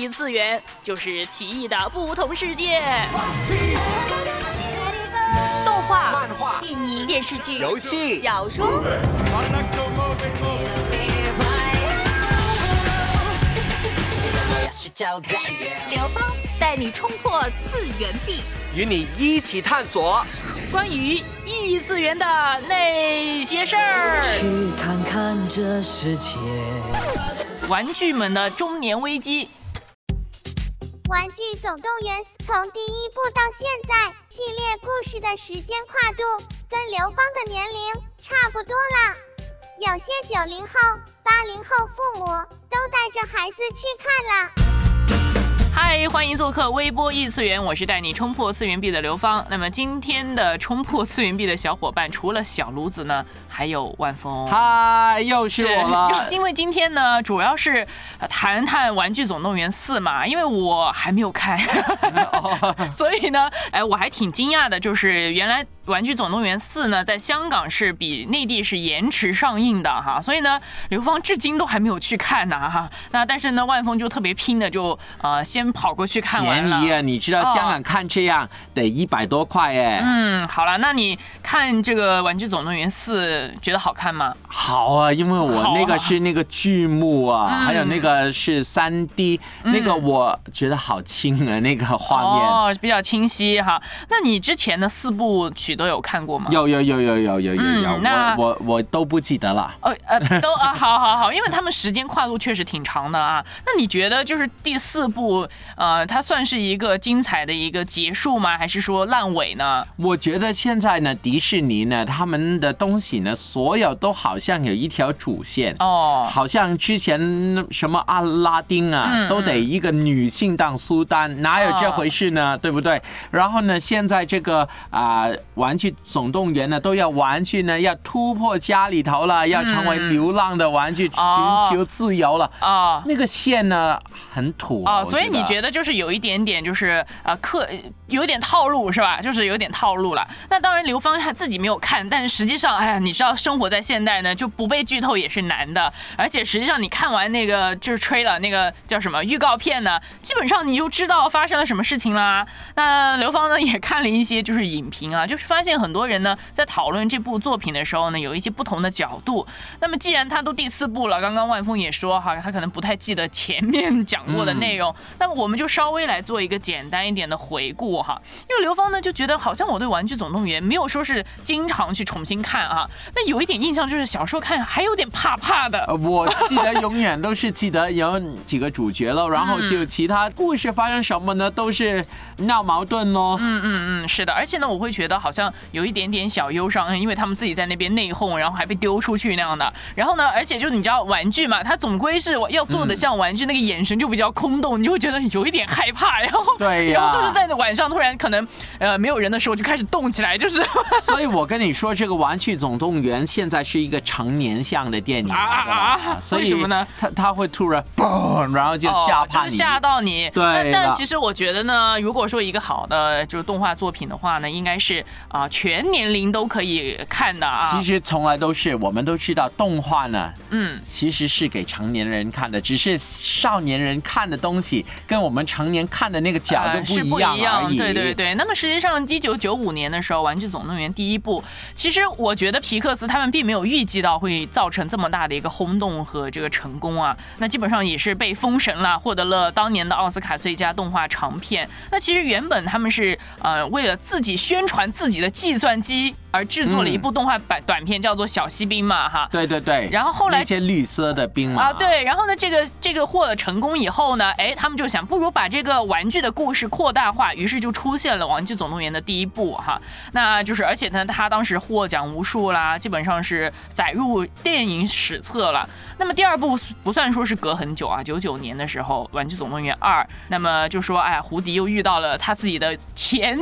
异次元，就是奇异的不同世界。动画、漫画、电影、电视剧、游戏、小说。刘芳带你冲破次元壁，与你一起探索关于异次元的那些事儿。去看看这世界。玩具们的中年危机。玩具总动员从第一部到现在，系列故事的时间跨度跟刘芳的年龄差不多了。有些九零后、八零后父母都带着孩子去看了。嗨，欢迎做客微波异次元，我是带你冲破次元壁的刘芳。那么今天的冲破次元壁的小伙伴，除了小炉子呢，还有万峰。嗨，又是我了。因为今天呢，主要是谈谈《玩具总动员四》嘛，因为我还没有看，所以呢，哎，我还挺惊讶的，就是原来。《玩具总动员四》呢，在香港是比内地是延迟上映的哈，所以呢，刘芳至今都还没有去看呢哈。那但是呢，万峰就特别拼的，就呃先跑过去看完了。便宜啊！你知道香港看这样得一百多块哎。嗯，好了，那你看这个《玩具总动员四》觉得好看吗？好啊，因为我那个是那个剧目啊，还有那个是三 D，那个我觉得好清啊，那个画面哦比较清晰哈。那你之前的四部曲？都有看过吗？有有有有有有有有，我我我都不记得了。哦呃，都啊，好好好，因为他们时间跨度确实挺长的啊。那你觉得就是第四部呃，它算是一个精彩的一个结束吗？还是说烂尾呢？我觉得现在呢，迪士尼呢，他们的东西呢，所有都好像有一条主线哦，好像之前什么阿拉丁啊，都得一个女性当苏丹，哪有这回事呢？对不对？然后呢，现在这个啊玩。玩具总动员呢，都要玩具呢，要突破家里头了，要成为流浪的玩具，寻求自由了啊！那个线呢，很土啊，所以你觉得就是有一点点，就是呃，刻有点套路是吧？就是有点套路了。那当然，刘芳他自己没有看，但是实际上，哎呀，你知道，生活在现代呢，就不被剧透也是难的。而且实际上，你看完那个就是吹了那个叫什么预告片呢，基本上你就知道发生了什么事情啦。那刘芳呢，也看了一些就是影评啊，就是发。现很多人呢在讨论这部作品的时候呢，有一些不同的角度。那么既然他都第四部了，刚刚万峰也说哈，他可能不太记得前面讲过的内容。那么我们就稍微来做一个简单一点的回顾哈。因为刘芳呢就觉得好像我对《玩具总动员》没有说是经常去重新看啊。那有一点印象就是小时候看还有点怕怕的。我记得永远都是记得有几个主角了，然后就其他故事发生什么呢，都是闹矛盾喽。嗯嗯嗯，是的。而且呢，我会觉得好像。有一点点小忧伤，因为他们自己在那边内讧，然后还被丢出去那样的。然后呢，而且就你知道玩具嘛，它总归是要做的像玩具，那个眼神就比较空洞，你就会觉得有一点害怕。然后对，然后都是在晚上突然可能呃没有人的时候就开始动起来，就是。所以我跟你说，这个《玩具总动员》现在是一个成年向的电影啊啊！为什么呢？他他会突然嘣，然后就吓怕你，吓到你。对。但但其实我觉得呢，如果说一个好的就是动画作品的话呢，应该是啊。啊，全年龄都可以看的啊！其实从来都是，我们都知道动画呢，嗯，其实是给成年人看的，只是少年人看的东西跟我们成年看的那个角度不一样而已。对对对。那么实际上，一九九五年的时候，《玩具总动员》第一部，其实我觉得皮克斯他们并没有预计到会造成这么大的一个轰动和这个成功啊。那基本上也是被封神了，获得了当年的奥斯卡最佳动画长片。那其实原本他们是呃为了自己宣传自己的。计算机而制作了一部动画版短片，叫做《小锡兵》嘛，哈。对对对。然后后来一些绿色的兵嘛。啊，对。然后呢，这个这个获了成功以后呢，哎，他们就想，不如把这个玩具的故事扩大化，于是就出现了《玩具总动员》的第一部，哈。那就是，而且呢，他当时获奖无数啦，基本上是载入电影史册了。那么第二部不算说是隔很久啊，九九年的时候，《玩具总动员二》，那么就说，哎，胡迪又遇到了他自己的前。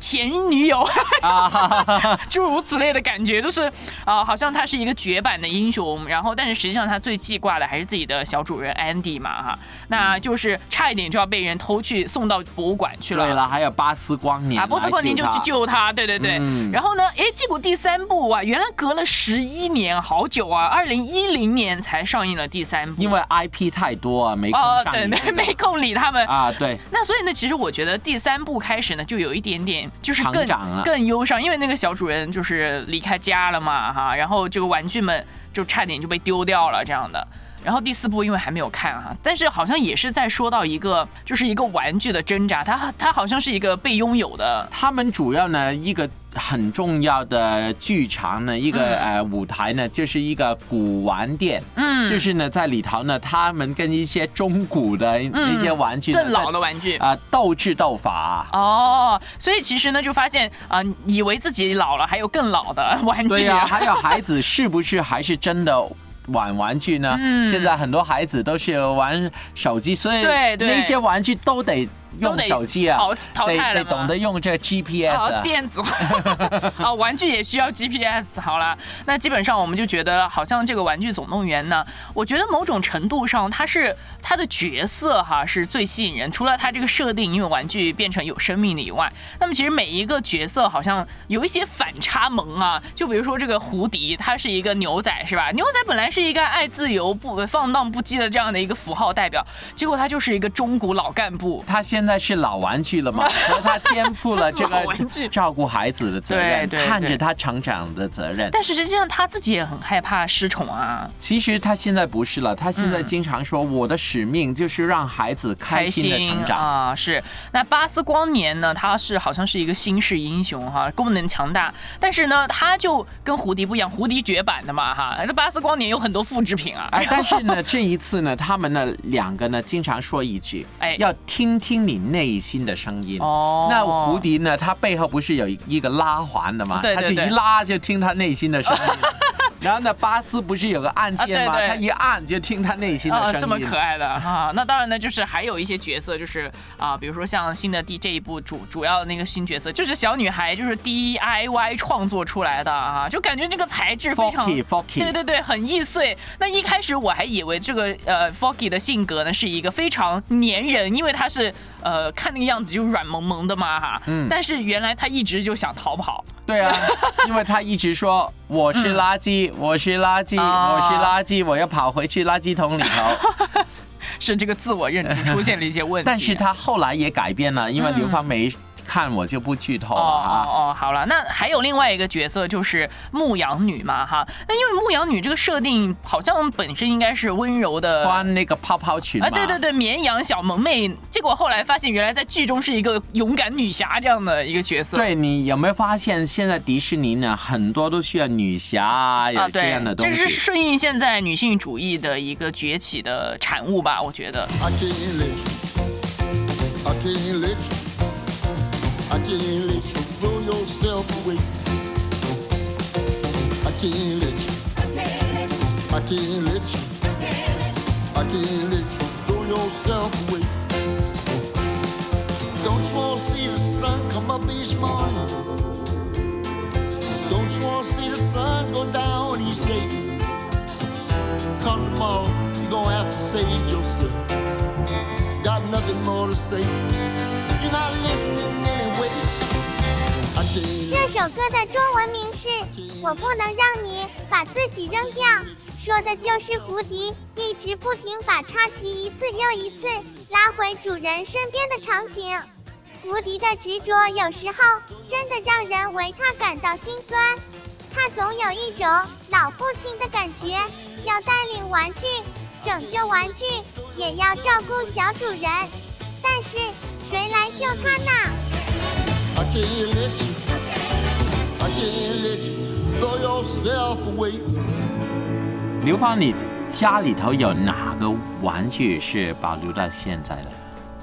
前女友 啊，诸如此类的感觉，就是啊，好像他是一个绝版的英雄，然后但是实际上他最记挂的还是自己的小主人 Andy 嘛哈，那就是差一点就要被人偷去送到博物馆去了。对了，还有巴斯光年啊，巴斯光年就去救他，对对对。然后呢，哎，结果第三部啊，原来隔了十一年，好久啊，二零一零年才上映了第三部，因为 IP 太多啊，没空上。对对，没空理他们啊。对。那所以呢，其实我觉得第三部开始呢，就有一点点。就是更长更忧伤，因为那个小主人就是离开家了嘛，哈，然后这个玩具们就差点就被丢掉了这样的。然后第四部因为还没有看哈，但是好像也是在说到一个就是一个玩具的挣扎，它它好像是一个被拥有的。他们主要呢一个很重要的剧场呢一个呃舞台呢就是一个古玩店，嗯，就是呢在里头呢他们跟一些中古的那些玩具更老的玩具啊斗智斗法。哦，所以其实呢就发现啊以为自己老了还有更老的玩具。对呀，还有孩子是不是还是真的？玩玩具呢？现在很多孩子都是玩手机，所以那些玩具都得。用手机啊，得得懂得用这 GPS 电子啊，玩具也需要 GPS。好了，那基本上我们就觉得，好像这个玩具总动员呢，我觉得某种程度上它是它的角色哈是最吸引人。除了它这个设定，因为玩具变成有生命的以外，那么其实每一个角色好像有一些反差萌啊。就比如说这个胡迪，他是一个牛仔是吧？牛仔本来是一个爱自由、不放荡不羁的这样的一个符号代表，结果他就是一个中古老干部。他现在。是老玩具了嘛？所以他肩负了这个照顾孩子的责任，看着他成长的责任。但是实际上他自己也很害怕失宠啊。其实他现在不是了，他现在经常说：“我的使命就是让孩子开心的成长啊。”是。那巴斯光年呢？他是好像是一个新式英雄哈，功能强大。但是呢，他就跟胡迪不一样，胡迪绝版的嘛哈。那巴斯光年有很多复制品啊。哎但是呢，这一次呢，他们呢两个呢经常说一句：“ 哎，要听听你。”内心的声音哦，那胡迪呢？他背后不是有一个拉环的吗？对他就一拉就听他内心的声音。然后呢，巴斯不是有个按键吗？他一按就听他内心的声音。这么可爱的啊，那当然呢，就是还有一些角色，就是啊，比如说像新的第这一部主主要的那个新角色，就是小女孩，就是 DIY 创作出来的啊，就感觉这个材质非常对对对，很易碎。那一开始我还以为这个呃 Foggy 的性格呢是一个非常粘人，因为他是呃看那个样子就软萌萌的嘛哈。嗯。但是原来他一直就想逃跑。对啊，因为他一直说我是垃圾，我是垃圾，我是垃圾，我要跑回去垃圾桶里头。是这个自我认知出现了一些问题。但是他后来也改变了，因为刘芳梅。看我就不剧透了啊！哦，好了，那还有另外一个角色就是牧羊女嘛，哈。那因为牧羊女这个设定好像本身应该是温柔的，穿那个泡泡裙啊，对对对，绵羊小萌妹。结果后来发现，原来在剧中是一个勇敢女侠这样的一个角色。对你有没有发现，现在迪士尼呢，很多都需要女侠啊这样的东西。这是顺应现在女性主义的一个崛起的产物吧？我觉得。I can't let you throw yourself away. I can't let you. I can't let you. I can't let you throw yourself away. Don't you wanna see the sun come up each morning? Don't you wanna see the 首歌的中文名是《我不能让你把自己扔掉》，说的就是胡迪一直不停把插旗一次又一次拉回主人身边的场景。胡迪的执着有时候真的让人为他感到心酸，他总有一种老父亲的感觉，要带领玩具，拯救玩具，也要照顾小主人，但是。谁来救他呢？刘芳，你家里头有哪个玩具是保留到现在的？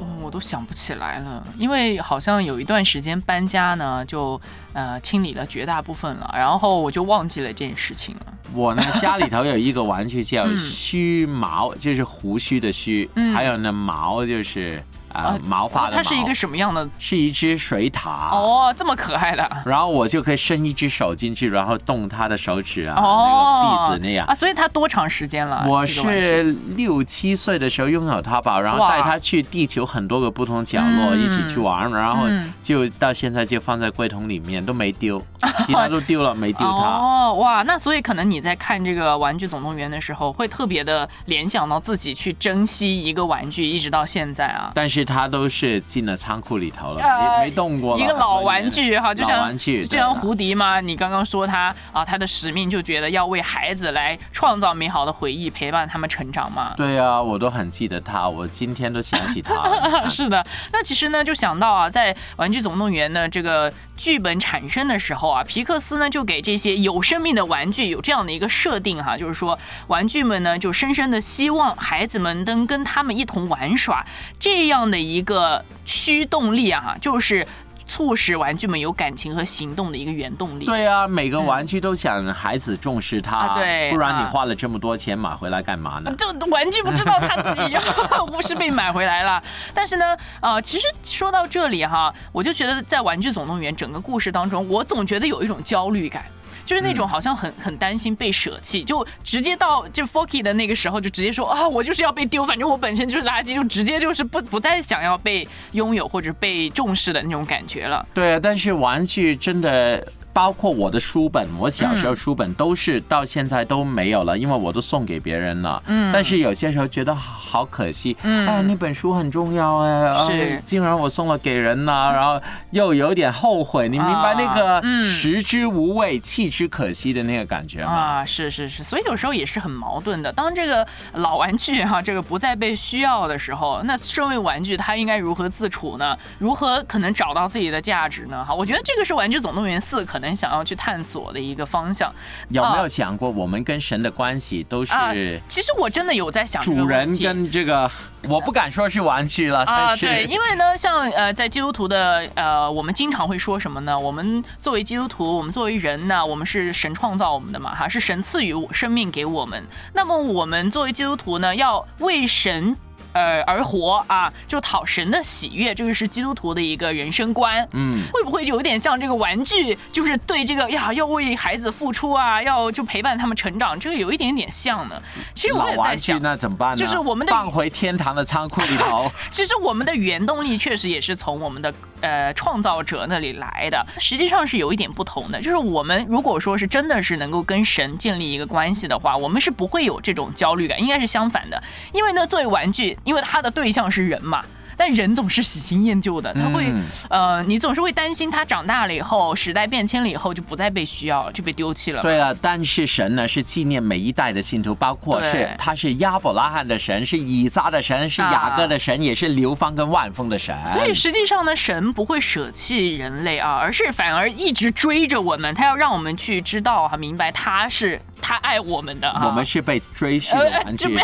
哦，我都想不起来了，因为好像有一段时间搬家呢，就呃清理了绝大部分了，然后我就忘记了这件事情了。我呢，家里头有一个玩具叫须毛，就是胡须的须，还有呢毛就是。啊毛发的。它是一个什么样的？是一只水獭。哦，这么可爱的。然后我就可以伸一只手进去，然后动它的手指啊，那个臂子那样啊。所以它多长时间了？我是六七岁的时候拥有它吧，然后带它去地球很多个不同角落一起去玩，然后就到现在就放在柜桶里面都没丢，其他都丢了没丢它。哦，哇，那所以可能你在看这个《玩具总动员》的时候，会特别的联想到自己去珍惜一个玩具，一直到现在啊。但是它都是进了仓库里头了，没没动过。一个老玩具哈，就像玩具就像胡迪嘛，你刚刚说他啊，他的使命就觉得要为孩子来创造美好的回忆，陪伴他们成长嘛。对啊，我都很记得他，我今天都想起他。是的，那其实呢，就想到啊，在《玩具总动员》的这个剧本产生的时候啊，皮克斯呢就给这些有生命的玩具有这样的一个设定哈，就是说玩具们呢就深深的希望孩子们能跟他们一同玩耍，这样的一个驱动力啊，就是。促使玩具们有感情和行动的一个原动力。对啊，每个玩具都想孩子重视它，对，不然你花了这么多钱买回来干嘛呢？这玩具不知道他自己 不是被买回来了。但是呢，呃，其实说到这里哈，我就觉得在《玩具总动员》整个故事当中，我总觉得有一种焦虑感。就是那种好像很很担心被舍弃，就直接到就 Forky 的那个时候，就直接说啊，我就是要被丢，反正我本身就是垃圾，就直接就是不不再想要被拥有或者被重视的那种感觉了。对啊，但是玩具真的。包括我的书本，我小时候书本都是到现在都没有了，因为我都送给别人了。嗯，但是有些时候觉得好可惜。嗯，哎，那本书很重要哎，是，竟然我送了给人了，然后又有点后悔。你明白那个食之无味，弃之可惜的那个感觉吗？啊，是是是，所以有时候也是很矛盾的。当这个老玩具哈，这个不再被需要的时候，那身为玩具，它应该如何自处呢？如何可能找到自己的价值呢？哈，我觉得这个是《玩具总动员四》可能。能想要去探索的一个方向，有没有想过我们跟神的关系都是？其实我真的有在想，主人跟这个，我不敢说是玩具了啊。对，因为呢，像呃，在基督徒的呃，我们经常会说什么呢？我们作为基督徒，我们作为人呢，我们是神创造我们的嘛，哈，是神赐予生命给我们。那么我们作为基督徒呢，要为神。呃，而活啊，就讨神的喜悦，这个是基督徒的一个人生观。嗯，会不会就有点像这个玩具，就是对这个呀，要为孩子付出啊，要就陪伴他们成长，这个有一点点像呢？其实我也在想，那怎么办呢？就是我们的放回天堂的仓库里头。其实我们的原动力确实也是从我们的呃创造者那里来的，实际上是有一点不同的。就是我们如果说是真的是能够跟神建立一个关系的话，我们是不会有这种焦虑感，应该是相反的。因为呢，作为玩具。因为它的对象是人嘛。但人总是喜新厌旧的，他会，呃，你总是会担心他长大了以后，时代变迁了以后就不再被需要，就被丢弃了。对啊，但是神呢是纪念每一代的信徒，包括是他是亚伯拉罕的神，是以撒的神，是雅各的神，也是流芳跟万峰的神。所以实际上呢，神不会舍弃人类啊，而是反而一直追着我们，他要让我们去知道啊，明白他是他爱我们的。我们是被追寻的玩具，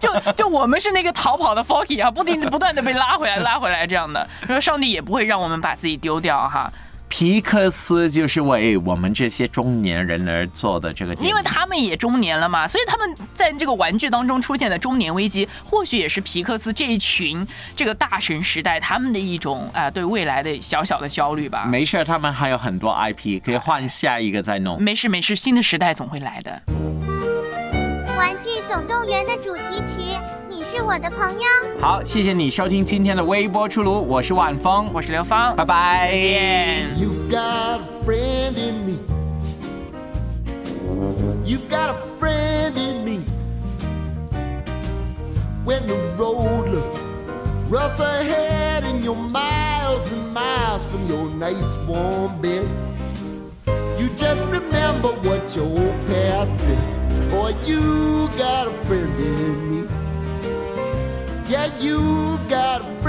就 就我们是那个逃跑的 f o g g y 啊，不停不断。不断的被拉回来，拉回来这样的，说上帝也不会让我们把自己丢掉哈。皮克斯就是为我们这些中年人而做的这个，因为他们也中年了嘛，所以他们在这个玩具当中出现的中年危机，或许也是皮克斯这一群这个大神时代他们的一种啊对未来的小小的焦虑吧。没事，他们还有很多 IP 可以换下一个再弄。没事没事，新的时代总会来的。玩具总动员的主题曲，你是我的朋友。好，谢谢你收听今天的微波出炉，我是晚风，我是刘芳，拜拜，再见。Boy, you got a friend in me. Yeah, you got a